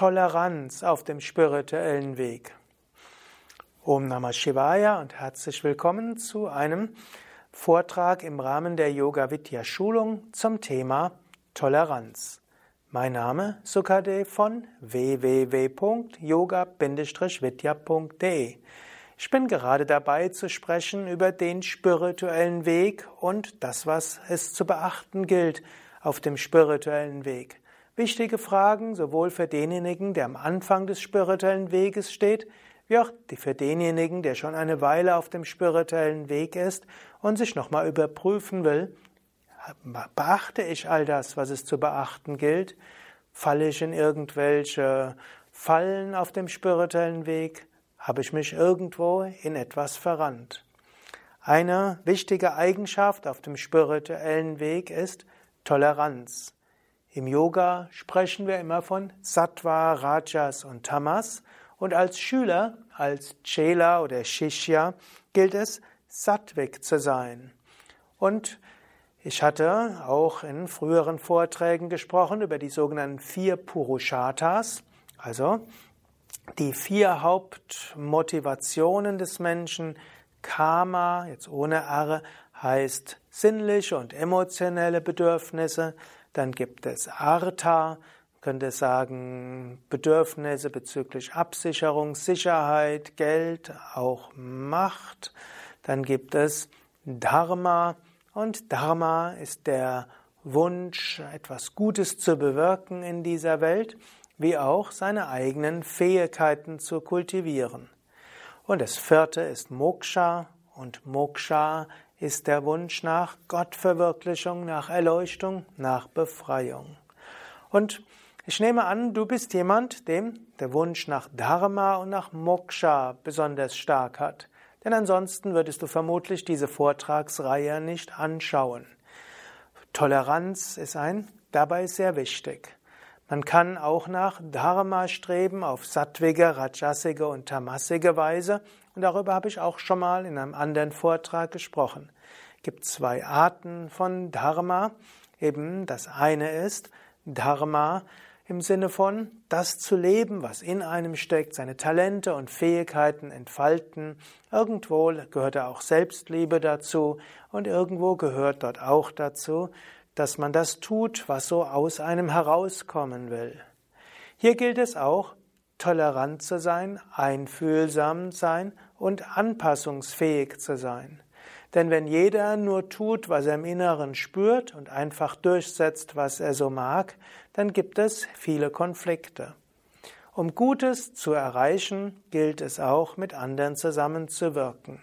Toleranz auf dem spirituellen Weg. Om Namah Shivaya und herzlich willkommen zu einem Vortrag im Rahmen der Yoga Vidya Schulung zum Thema Toleranz. Mein Name Sukade von www.yoga-vidya.de. Ich bin gerade dabei zu sprechen über den spirituellen Weg und das, was es zu beachten gilt auf dem spirituellen Weg. Wichtige Fragen, sowohl für denjenigen, der am Anfang des spirituellen Weges steht, wie auch für denjenigen, der schon eine Weile auf dem spirituellen Weg ist und sich nochmal überprüfen will, beachte ich all das, was es zu beachten gilt? Falle ich in irgendwelche Fallen auf dem spirituellen Weg? Habe ich mich irgendwo in etwas verrannt? Eine wichtige Eigenschaft auf dem spirituellen Weg ist Toleranz. Im Yoga sprechen wir immer von Sattva, Rajas und Tamas und als Schüler, als Chela oder Shishya gilt es, Sattvik zu sein. Und ich hatte auch in früheren Vorträgen gesprochen über die sogenannten vier Purushatas, also die vier Hauptmotivationen des Menschen. Karma, jetzt ohne R, heißt sinnliche und emotionelle Bedürfnisse. Dann gibt es Artha, könnte sagen Bedürfnisse bezüglich Absicherung, Sicherheit, Geld, auch Macht. Dann gibt es Dharma und Dharma ist der Wunsch, etwas Gutes zu bewirken in dieser Welt, wie auch seine eigenen Fähigkeiten zu kultivieren. Und das vierte ist Moksha und Moksha ist der Wunsch nach Gottverwirklichung, nach Erleuchtung, nach Befreiung. Und ich nehme an, du bist jemand, dem der Wunsch nach Dharma und nach Moksha besonders stark hat. Denn ansonsten würdest du vermutlich diese Vortragsreihe nicht anschauen. Toleranz ist ein dabei sehr wichtig. Man kann auch nach Dharma streben auf sattwige, rajasige und tamasige Weise und darüber habe ich auch schon mal in einem anderen Vortrag gesprochen. Es gibt zwei Arten von Dharma. Eben das eine ist Dharma im Sinne von das zu leben, was in einem steckt, seine Talente und Fähigkeiten entfalten. Irgendwo gehört da auch Selbstliebe dazu und irgendwo gehört dort auch dazu, dass man das tut, was so aus einem herauskommen will. Hier gilt es auch, tolerant zu sein, einfühlsam sein und anpassungsfähig zu sein. Denn wenn jeder nur tut, was er im Inneren spürt und einfach durchsetzt, was er so mag, dann gibt es viele Konflikte. Um Gutes zu erreichen, gilt es auch, mit anderen zusammenzuwirken.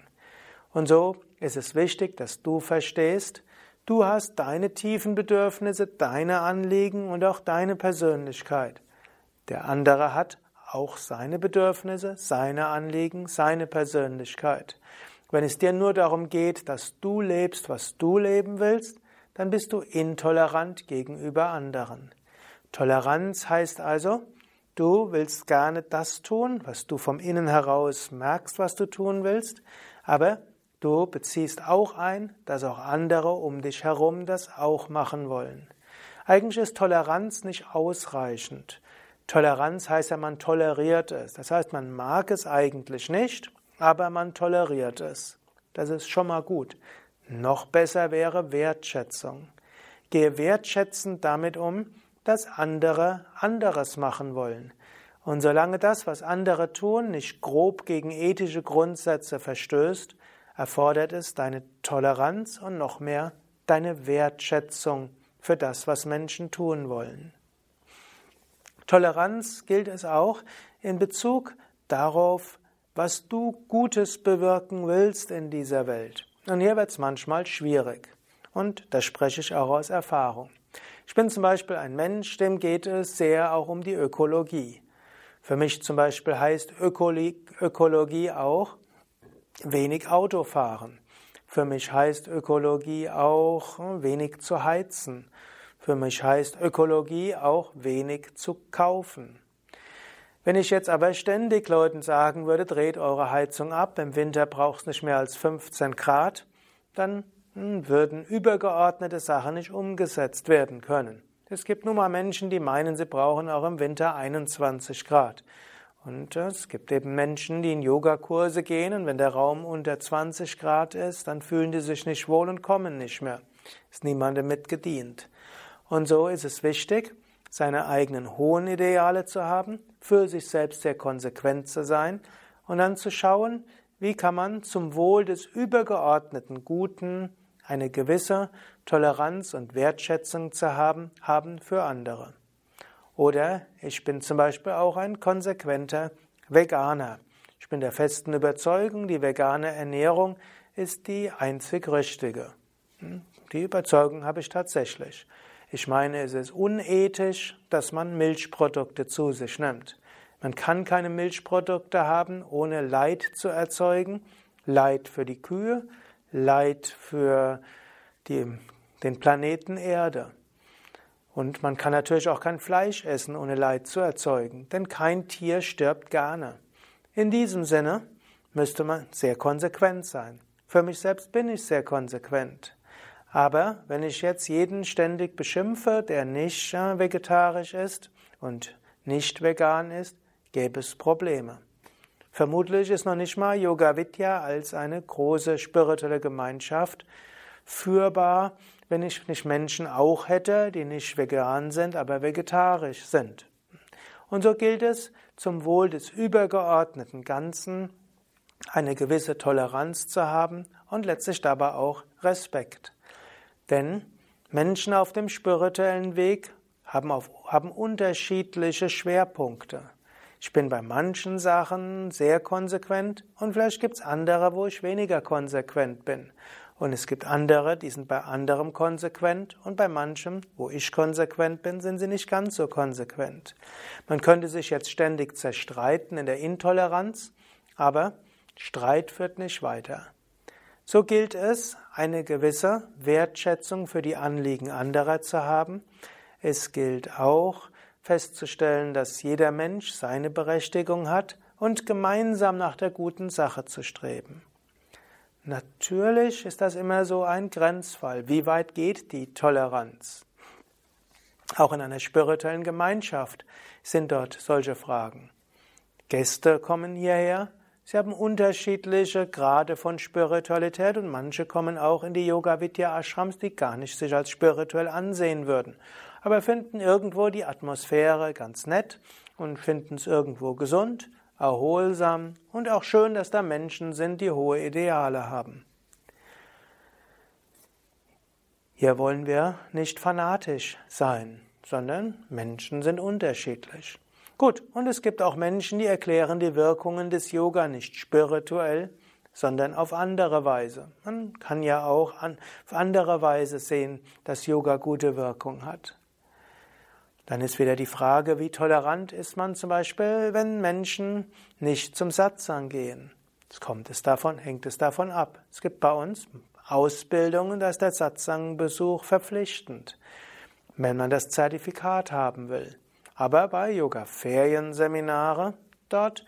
Und so ist es wichtig, dass du verstehst, Du hast deine tiefen Bedürfnisse, deine Anliegen und auch deine Persönlichkeit. Der andere hat auch seine Bedürfnisse, seine Anliegen, seine Persönlichkeit. Wenn es dir nur darum geht, dass du lebst, was du leben willst, dann bist du intolerant gegenüber anderen. Toleranz heißt also, du willst gerne das tun, was du vom Innen heraus merkst, was du tun willst, aber Du beziehst auch ein, dass auch andere um dich herum das auch machen wollen. Eigentlich ist Toleranz nicht ausreichend. Toleranz heißt ja, man toleriert es. Das heißt, man mag es eigentlich nicht, aber man toleriert es. Das ist schon mal gut. Noch besser wäre Wertschätzung. Gehe wertschätzend damit um, dass andere anderes machen wollen. Und solange das, was andere tun, nicht grob gegen ethische Grundsätze verstößt, erfordert es deine Toleranz und noch mehr deine Wertschätzung für das, was Menschen tun wollen. Toleranz gilt es auch in Bezug darauf, was du Gutes bewirken willst in dieser Welt. Und hier wird es manchmal schwierig. Und da spreche ich auch aus Erfahrung. Ich bin zum Beispiel ein Mensch, dem geht es sehr auch um die Ökologie. Für mich zum Beispiel heißt Ökologie auch, wenig Auto fahren. Für mich heißt Ökologie auch wenig zu heizen. Für mich heißt Ökologie auch wenig zu kaufen. Wenn ich jetzt aber ständig Leuten sagen würde, dreht eure Heizung ab, im Winter braucht es nicht mehr als 15 Grad, dann hm, würden übergeordnete Sachen nicht umgesetzt werden können. Es gibt nun mal Menschen, die meinen, sie brauchen auch im Winter 21 Grad. Und äh, es gibt eben Menschen, die in Yogakurse gehen und wenn der Raum unter 20 Grad ist, dann fühlen die sich nicht wohl und kommen nicht mehr. Ist niemandem mit gedient. Und so ist es wichtig, seine eigenen hohen Ideale zu haben, für sich selbst sehr konsequent zu sein und dann zu schauen, wie kann man zum Wohl des übergeordneten Guten eine gewisse Toleranz und Wertschätzung zu haben, haben für andere. Oder ich bin zum Beispiel auch ein konsequenter Veganer. Ich bin der festen Überzeugung, die vegane Ernährung ist die einzig richtige. Hm? Die Überzeugung habe ich tatsächlich. Ich meine, es ist unethisch, dass man Milchprodukte zu sich nimmt. Man kann keine Milchprodukte haben, ohne Leid zu erzeugen. Leid für die Kühe, Leid für die, den Planeten Erde. Und man kann natürlich auch kein Fleisch essen, ohne Leid zu erzeugen, denn kein Tier stirbt gerne. In diesem Sinne müsste man sehr konsequent sein. Für mich selbst bin ich sehr konsequent. Aber wenn ich jetzt jeden ständig beschimpfe, der nicht äh, vegetarisch ist und nicht vegan ist, gäbe es Probleme. Vermutlich ist noch nicht mal Yoga Vidya als eine große spirituelle Gemeinschaft führbar, wenn ich nicht Menschen auch hätte, die nicht vegan sind, aber vegetarisch sind. Und so gilt es, zum Wohl des übergeordneten Ganzen eine gewisse Toleranz zu haben und letztlich dabei auch Respekt. Denn Menschen auf dem spirituellen Weg haben, auf, haben unterschiedliche Schwerpunkte. Ich bin bei manchen Sachen sehr konsequent und vielleicht gibt es andere, wo ich weniger konsequent bin. Und es gibt andere, die sind bei anderem konsequent und bei manchem, wo ich konsequent bin, sind sie nicht ganz so konsequent. Man könnte sich jetzt ständig zerstreiten in der Intoleranz, aber Streit führt nicht weiter. So gilt es, eine gewisse Wertschätzung für die Anliegen anderer zu haben. Es gilt auch, festzustellen, dass jeder Mensch seine Berechtigung hat und gemeinsam nach der guten Sache zu streben. Natürlich ist das immer so ein Grenzfall. Wie weit geht die Toleranz? Auch in einer spirituellen Gemeinschaft sind dort solche Fragen. Gäste kommen hierher, sie haben unterschiedliche Grade von Spiritualität und manche kommen auch in die Yoga Vidya Ashrams, die gar nicht sich als spirituell ansehen würden aber finden irgendwo die Atmosphäre ganz nett und finden es irgendwo gesund, erholsam und auch schön, dass da Menschen sind, die hohe Ideale haben. Hier wollen wir nicht fanatisch sein, sondern Menschen sind unterschiedlich. Gut, und es gibt auch Menschen, die erklären die Wirkungen des Yoga nicht spirituell, sondern auf andere Weise. Man kann ja auch auf andere Weise sehen, dass Yoga gute Wirkung hat. Dann ist wieder die Frage, wie tolerant ist man zum Beispiel, wenn Menschen nicht zum Satsang gehen. Es kommt es davon, hängt es davon ab. Es gibt bei uns Ausbildungen, da ist der Satsang-Besuch verpflichtend, wenn man das Zertifikat haben will. Aber bei Yoga-Ferienseminare, dort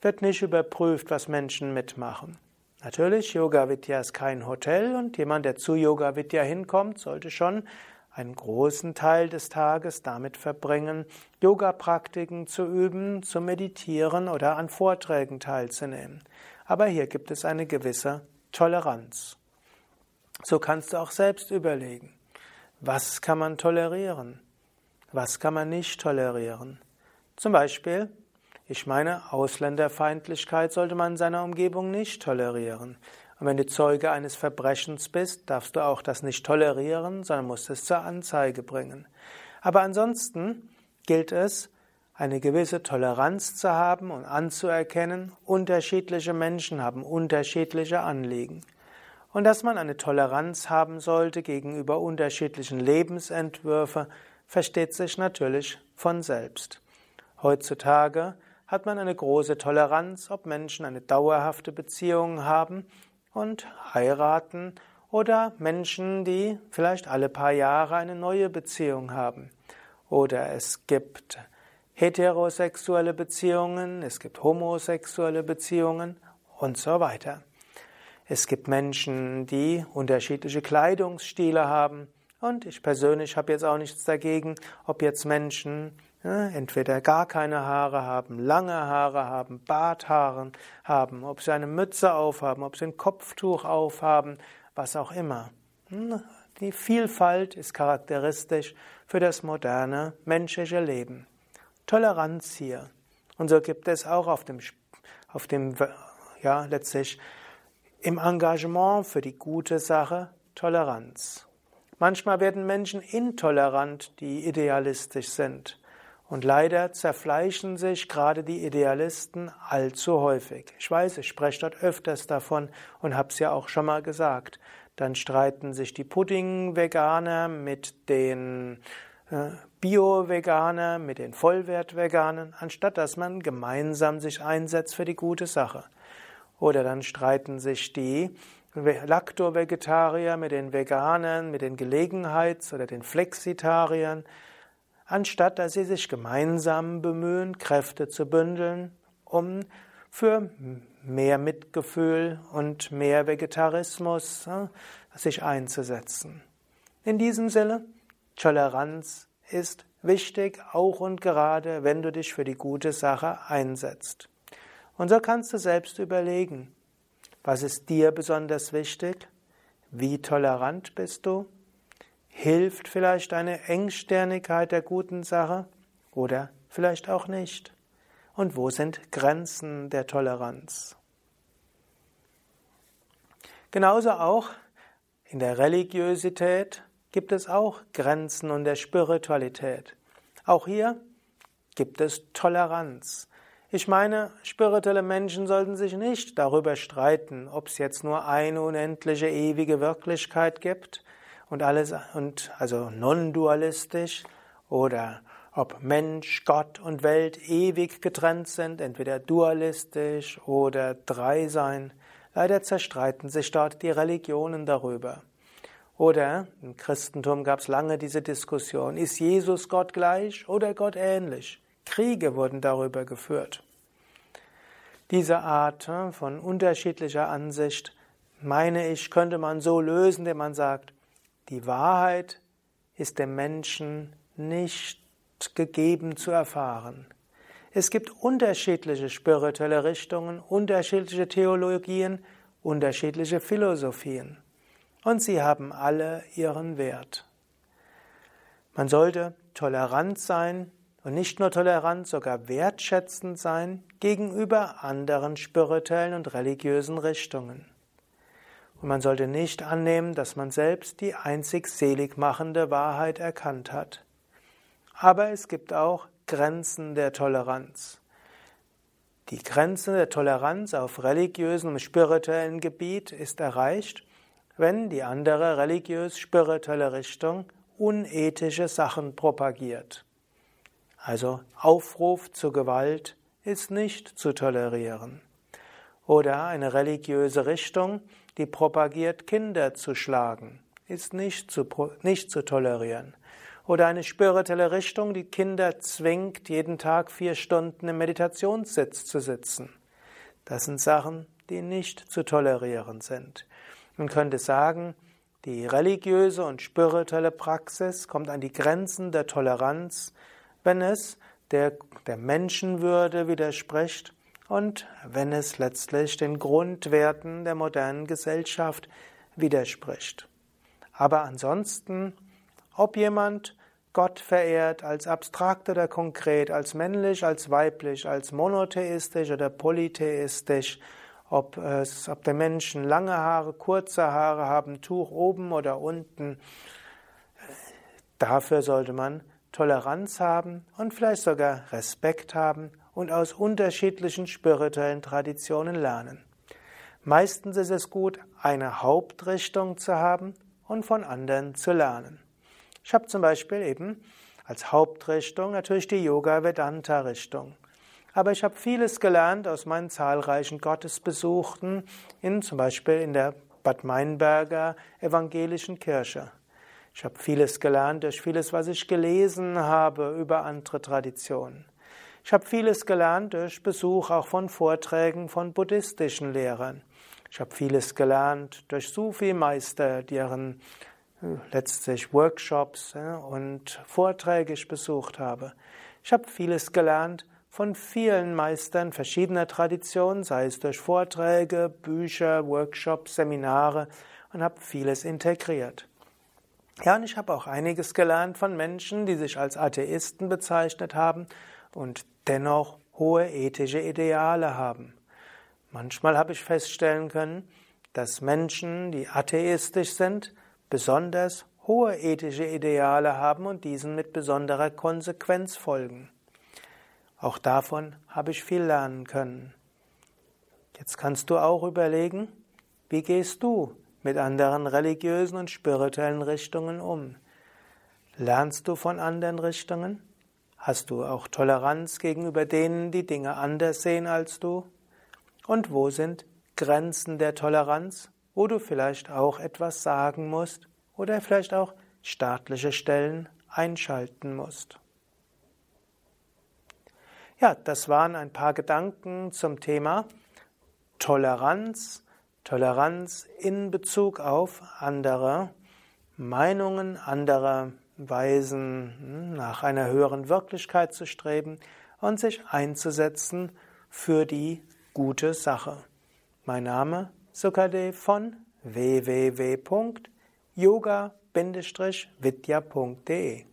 wird nicht überprüft, was Menschen mitmachen. Natürlich, Yoga Vidya ist kein Hotel und jemand, der zu Yoga Vidya hinkommt, sollte schon einen großen Teil des Tages damit verbringen, Yoga-Praktiken zu üben, zu meditieren oder an Vorträgen teilzunehmen. Aber hier gibt es eine gewisse Toleranz. So kannst du auch selbst überlegen, was kann man tolerieren, was kann man nicht tolerieren. Zum Beispiel, ich meine, Ausländerfeindlichkeit sollte man in seiner Umgebung nicht tolerieren. Und wenn du Zeuge eines Verbrechens bist, darfst du auch das nicht tolerieren, sondern musst es zur Anzeige bringen. Aber ansonsten gilt es, eine gewisse Toleranz zu haben und anzuerkennen, unterschiedliche Menschen haben unterschiedliche Anliegen. Und dass man eine Toleranz haben sollte gegenüber unterschiedlichen Lebensentwürfen, versteht sich natürlich von selbst. Heutzutage hat man eine große Toleranz, ob Menschen eine dauerhafte Beziehung haben und heiraten oder Menschen, die vielleicht alle paar Jahre eine neue Beziehung haben. Oder es gibt heterosexuelle Beziehungen, es gibt homosexuelle Beziehungen und so weiter. Es gibt Menschen, die unterschiedliche Kleidungsstile haben Und ich persönlich habe jetzt auch nichts dagegen, ob jetzt Menschen ja, entweder gar keine Haare haben, lange Haare haben, Barthaaren haben, ob sie eine Mütze aufhaben, ob sie ein Kopftuch aufhaben, was auch immer. Hm, die Vielfalt ist charakteristisch für das moderne menschliche Leben. Toleranz hier. Und so gibt es auch auf dem, auf dem ja, letztlich im Engagement für die gute Sache Toleranz. Manchmal werden Menschen intolerant, die idealistisch sind. Und leider zerfleischen sich gerade die Idealisten allzu häufig. Ich weiß, ich spreche dort öfters davon und habe es ja auch schon mal gesagt. Dann streiten sich die Pudding-Veganer mit den äh, Bio-Veganer, mit den Vollwert-Veganern, anstatt dass man gemeinsam sich einsetzt für die gute Sache. Oder dann streiten sich die Lacto-Vegetarier mit den Veganern, mit den Gelegenheits- oder den Flexitariern, anstatt dass sie sich gemeinsam bemühen, Kräfte zu bündeln, um für mehr Mitgefühl und mehr Vegetarismus äh, sich einzusetzen. In diesem Sinne, Toleranz ist wichtig, auch und gerade, wenn du dich für die gute Sache einsetzt. Und so kannst du selbst überlegen, was ist dir besonders wichtig? Wie tolerant bist du? Hilft vielleicht eine Engsternigkeit der guten Sache oder vielleicht auch nicht? Und wo sind Grenzen der Toleranz? Genauso auch in der Religiosität gibt es auch Grenzen und der Spiritualität. Auch hier gibt es Toleranz. Ich meine, spirituelle Menschen sollten sich nicht darüber streiten, ob es jetzt nur eine unendliche ewige Wirklichkeit gibt und alles und also non-dualistisch oder ob Mensch, Gott und Welt ewig getrennt sind, entweder dualistisch oder drei sein. Leider zerstreiten sich dort die Religionen darüber. Oder im Christentum gab es lange diese Diskussion, ist Jesus Gott gleich oder Gott ähnlich? Kriege wurden darüber geführt. Diese Art hm, von unterschiedlicher Ansicht, meine ich, könnte man so lösen, indem man sagt, die Wahrheit ist dem Menschen nicht gegeben zu erfahren. Es gibt unterschiedliche spirituelle Richtungen, unterschiedliche Theologien, unterschiedliche Philosophien. Und sie haben alle ihren Wert. Man sollte tolerant sein und nicht nur tolerant, sogar wertschätzend sein gegenüber anderen spirituellen und religiösen Richtungen. Und man sollte nicht annehmen, dass man selbst die einzig selig machende Wahrheit erkannt hat. Aber es gibt auch Grenzen der Toleranz. Die Grenze der Toleranz auf religiösem und spirituellen Gebiet ist erreicht, wenn die andere religiös-spirituelle Richtung unethische Sachen propagiert. Also Aufruf zur Gewalt ist nicht zu tolerieren. Oder eine religiöse Richtung, die propagiert, Kinder zu schlagen, ist nicht zu, nicht zu tolerieren. Oder eine spirituelle Richtung, die Kinder zwingt, jeden Tag vier Stunden im Meditationssitz zu sitzen. Das sind Sachen, die nicht zu tolerieren sind. Man könnte sagen, die religiöse und spirituelle Praxis kommt an die Grenzen der Toleranz, wenn es der, der Menschenwürde widerspricht und wenn es letztlich den Grundwerten der modernen Gesellschaft widerspricht. Aber ansonsten, ob jemand Gott verehrt als abstrakt oder konkret, als männlich, als weiblich, als monotheistisch oder polytheistisch, ob, es, ob der Menschen lange Haare, kurze Haare haben, Tuch oben oder unten, dafür sollte man Toleranz haben und vielleicht sogar Respekt haben und aus unterschiedlichen spirituellen Traditionen lernen. Meistens ist es gut, eine Hauptrichtung zu haben und von anderen zu lernen. Ich habe zum Beispiel eben als Hauptrichtung natürlich die Yoga-Vedanta-Richtung. Aber ich habe vieles gelernt aus meinen zahlreichen Gottesbesuchten, in, zum Beispiel in der Bad Meinberger evangelischen Kirche. Ich habe vieles gelernt durch vieles, was ich gelesen habe über andere Traditionen. Ich habe vieles gelernt durch Besuch auch von Vorträgen von buddhistischen Lehrern. Ich habe vieles gelernt durch Sufi-Meister, deren letztlich Workshops und Vorträge ich besucht habe. Ich habe vieles gelernt von vielen Meistern verschiedener Traditionen, sei es durch Vorträge, Bücher, Workshops, Seminare und habe vieles integriert. Ja, und ich habe auch einiges gelernt von Menschen, die sich als Atheisten bezeichnet haben und dennoch hohe ethische Ideale haben. Manchmal habe ich feststellen können, dass Menschen, die atheistisch sind, besonders hohe ethische Ideale haben und diesen mit besonderer Konsequenz folgen. Auch davon habe ich viel lernen können. Jetzt kannst du auch überlegen, wie gehst du mit anderen religiösen und spirituellen Richtungen um? Lernst du von anderen Richtungen? Hast du auch Toleranz gegenüber denen, die Dinge anders sehen als du? Und wo sind Grenzen der Toleranz, wo du vielleicht auch etwas sagen musst oder vielleicht auch staatliche Stellen einschalten musst? Ja, das waren ein paar Gedanken zum Thema Toleranz Toleranz in Bezug auf andere Meinungen, andere Weisen hm, nach einer höheren Wirklichkeit zu streben und sich einzusetzen für die gute Sache. Mein Name Sukade von www.yoga-vidya.de